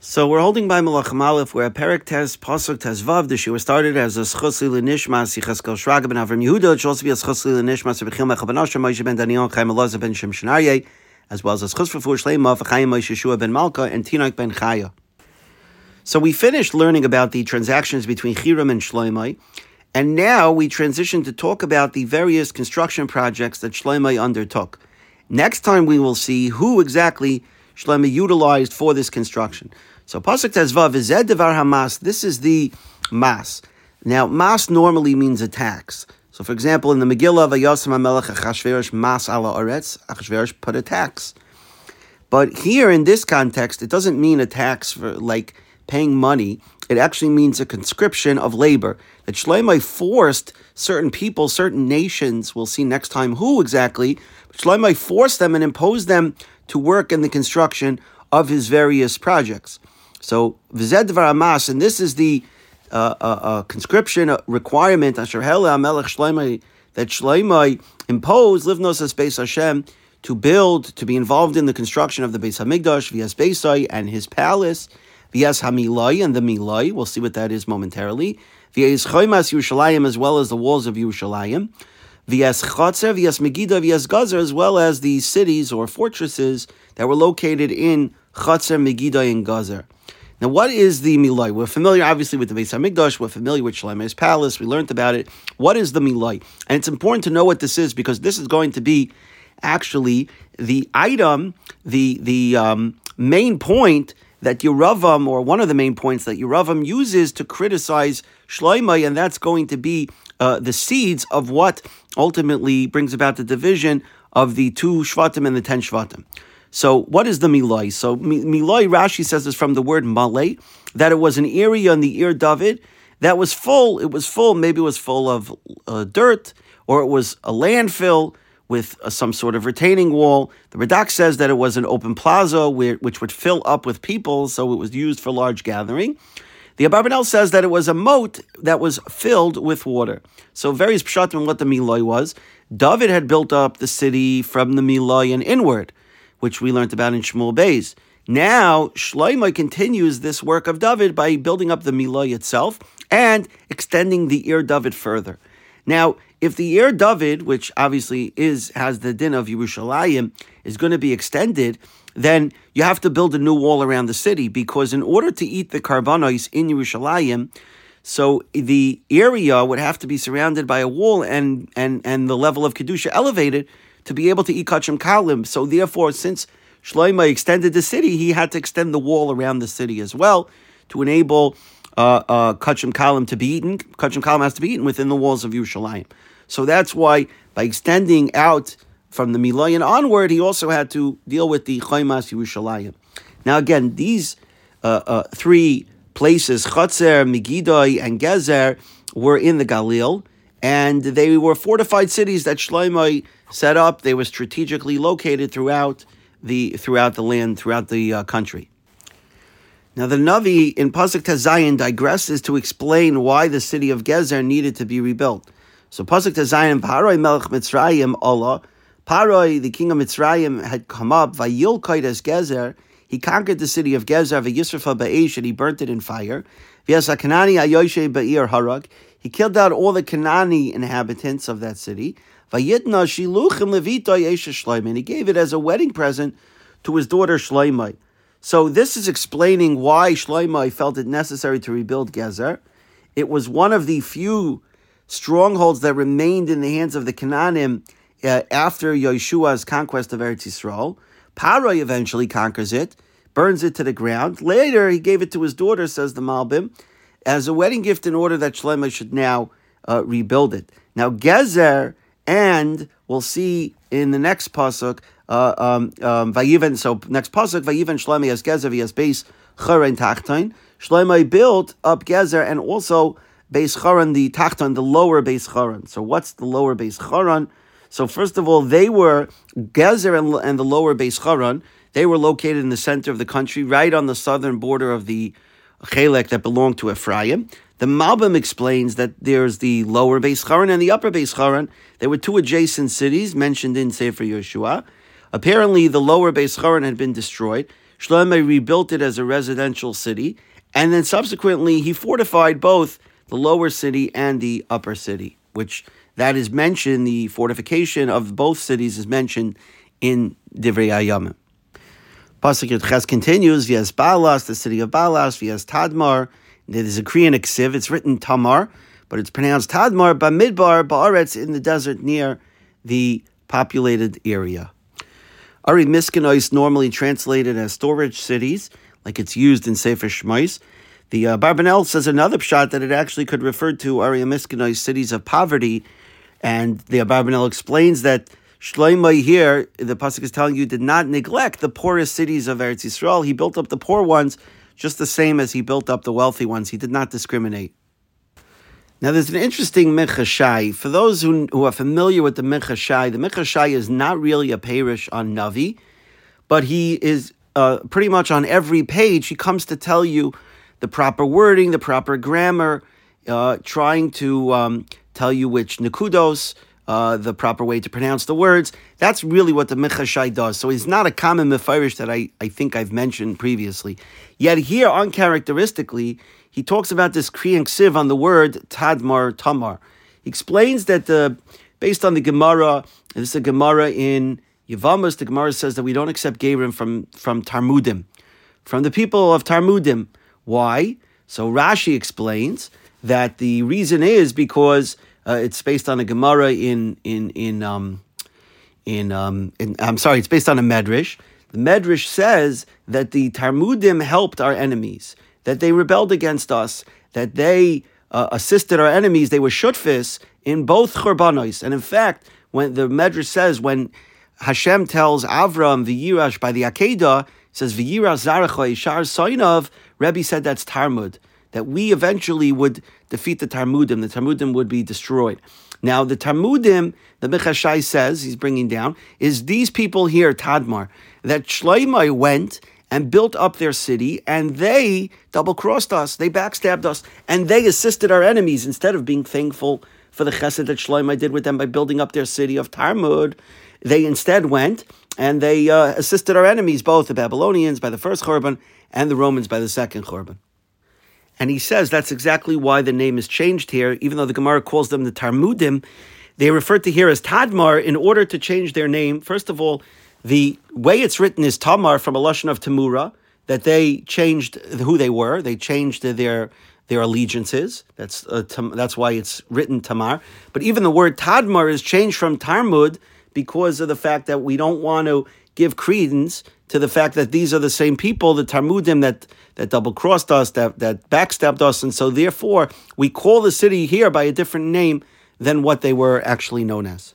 So we're holding by Malachim Aleph, where a Perik Tes Pasuk Tes Vav. The Shua started as a Schusli Lenishma Sichaskel Shraga ben Avram Yehuda. It should also be a Schusli Lenishma Sebechil Mecha ben Asher Moshe ben Daniel Chaim Elazar ben Shem Shenarye, as well as a Leima for Chaim Moshe Shua ben Malka and Tinoch ben Chaya. So we finished learning about the transactions between Chiram and Shloimei, and now we transition to talk about the various construction projects that Shloimei undertook. Next time we will see who exactly Shlomo utilized for this construction. So pasuk tezvav is devar hamas. This is the mas. Now mas normally means a tax. So for example, in the Megillah, Vayosam HaMelech Achashverosh mas ala aretz, Achashverosh put a tax. But here in this context, it doesn't mean a tax for like paying money. It actually means a conscription of labor. That Shlomo forced certain people, certain nations, we'll see next time who exactly, Shlomo forced them and imposed them to work in the construction of his various projects. So, Vized Amas, and this is the uh, uh, uh, conscription requirement, that Shloimei imposed, Livnos Beis Hashem, to build, to be involved in the construction of the Beis Hamikdash, Vias Beisai, and his palace, Vias Hamilai, and the Milai, we'll see what that is momentarily, Vias Choimas Yerushalayim, as well as the walls of Yerushalayim, Vias Chotzer, Vias Megiddo, Vias Gazer, as well as the cities or fortresses that were located in Chotzer, Megiddo, and Gazer. Now, what is the Milai? We're familiar, obviously, with the Beis Hamikdash. We're familiar with Shlomo's palace. We learned about it. What is the Milai? And it's important to know what this is because this is going to be actually the item, the the um, main point that Yeravam, or one of the main points that Yeravam uses to criticize Shloimeh, and that's going to be uh, the seeds of what ultimately brings about the division of the two Shvatim and the ten Shvatim. So, what is the Miloi? So, Miloi, Rashi says is from the word Malay, that it was an area in the Ir David that was full. It was full, maybe it was full of uh, dirt, or it was a landfill with uh, some sort of retaining wall. The Radak says that it was an open plaza where, which would fill up with people, so it was used for large gathering. The Abarbanel says that it was a moat that was filled with water. So various pshatim what the Miloi was. David had built up the city from the Miloi and inward, which we learned about in Shmuel Beis. Now, Shloimeh continues this work of David by building up the Miloi itself and extending the Ir David further. Now, if the Ir David, which obviously is has the din of Yerushalayim, is going to be extended, then you have to build a new wall around the city because in order to eat the karbanos in Yerushalayim, so the area would have to be surrounded by a wall and and and the level of kedusha elevated to be able to eat kachim kalim. So therefore, since Shloima extended the city, he had to extend the wall around the city as well to enable uh, uh, kachim kalim to be eaten. Kachim kalim has to be eaten within the walls of Yerushalayim. So that's why by extending out from the Milayan onward, he also had to deal with the Chaymas Yerushalayim. Now again, these uh, uh, three places, Chatzer, Megiddo, and Gezer, were in the Galil, and they were fortified cities that Shlomo set up. They were strategically located throughout the throughout the land, throughout the uh, country. Now, the Navi in Pasuk Tazayin digresses to explain why the city of Gezer needed to be rebuilt. So, Pasuk Tazayin, Paroi Melech Mitzrayim Allah, Paroi, the king of Mitzrayim, had come up, Vayil as Gezer, he conquered the city of Gezer, Vayisrafa Ba'esh, and he burnt it in fire. Vyasa Kanani Ayoshe Ba'ir Harag, he killed out all the Kanani inhabitants of that city. Vayitna Shiluchim Levita Yesha Shloimeh, and he gave it as a wedding present to his daughter Shloimeh. So this is explaining why Shloimeh felt it necessary to rebuild Gezer. It was one of the few strongholds that remained in the hands of the Canaanim uh, after Yeshua's conquest of Eretz Yisrael. Paroi eventually conquers it, burns it to the ground. Later, he gave it to his daughter, says the Malbim, as a wedding gift in order that Shlomo should now uh, rebuild it. Now, Gezer, and we'll see in the next pasuk, uh, um, um, so next pasuk, Vayiven Shlomo as Gezer, he has base Charen Tachtain. Shlomo built up Gezer and also base Charan, the Tachton, the lower base Charan. So what's the lower base Charan? So first of all, they were Gezer and, and the lower base Charan. They were located in the center of the country, right on the southern border of the Chelek that belonged to Ephraim. The Malbim explains that there's the lower base Charan and the upper base Charan. There were two adjacent cities mentioned in Sefer Yeshua. Apparently, the lower base Charan had been destroyed. Shlomo rebuilt it as a residential city, and then subsequently he fortified both the lower city and the upper city, which that is mentioned, the fortification of both cities is mentioned in Divrei Hayamim. Pasuk Ches continues, Vias Balas, the city of Balas, Vias Tadmar. There is a Kriyan ksiv, it's written Tamar, but it's pronounced Tadmar, Bamidbar, Ba'aretz, in the desert near the populated area. Ari Miskinois normally translated as storage cities, like it's used in Sefer Shmais. The uh, Barbanel says another shot that it actually could refer to Ari Miskinois cities of poverty, and the Barbanel explains that Shloimeh here, the pasuk is telling you, did not neglect the poorest cities of Eretz Yisrael. He built up the poor ones just the same as he built up the wealthy ones. He did not discriminate. Now, there's an interesting Minchas Shai For those who, who are familiar with the Minchas Shai. The Minchas Shai is not really a parish on Navi, but he is uh, pretty much on every page. He comes to tell you the proper wording, the proper grammar, uh, trying to um, tell you which nikudos, uh, the proper way to pronounce the words. That's really what the Minchas Shai does. So he's not a common Mefirish that I, I think I've mentioned previously. Yet here, uncharacteristically, he talks about this Kriyan Ksiv on the word Tadmar Tamar. He explains that the, based on the Gemara, this is a Gemara in Yavamas, the Gemara says that we don't accept Gerim from, from Tarmudim, from the people of Tarmudim. Why? So Rashi explains that the reason is because uh, it's based on a Gemara in in in um, in, um, in I'm sorry, it's based on a Medrash. The Medrash says that the Tarmudim helped our enemies, that they rebelled against us, that they uh, assisted our enemies. They were shutfis in both churbanos, and in fact, when the Medrash says when Hashem tells Avram the v'yirash by the Akedah, says v'yirash zaracha ishar soinov. Rebbe said that's Tarmud that we eventually would defeat the Tarmudim. The Tarmudim would be destroyed. Now, the Tarmudim, the Minchas Shai says, he's bringing down, is these people here, Tadmar, that Shloimeh went and built up their city, and they double crossed us, they backstabbed us, and they assisted our enemies instead of being thankful for the chesed that Shloimeh did with them by building up their city of Tarmud. They instead went and they uh, assisted our enemies, both the Babylonians by the first Churban and the Romans by the second Churban. And he says that's exactly why the name is changed here, even though the Gemara calls them the Tarmudim. They refer to here as Tadmar in order to change their name. First of all, the way it's written is Tamar from a Lashon of Tamura, that they changed who they were. They changed their their allegiances. That's uh, tam, that's why it's written Tamar. But even the word Tadmar is changed from Tarmud because of the fact that we don't want to give credence to the fact that these are the same people, the Tarmudim that, that double crossed us, that, that backstabbed us, and so therefore we call the city here by a different name than what they were actually known as.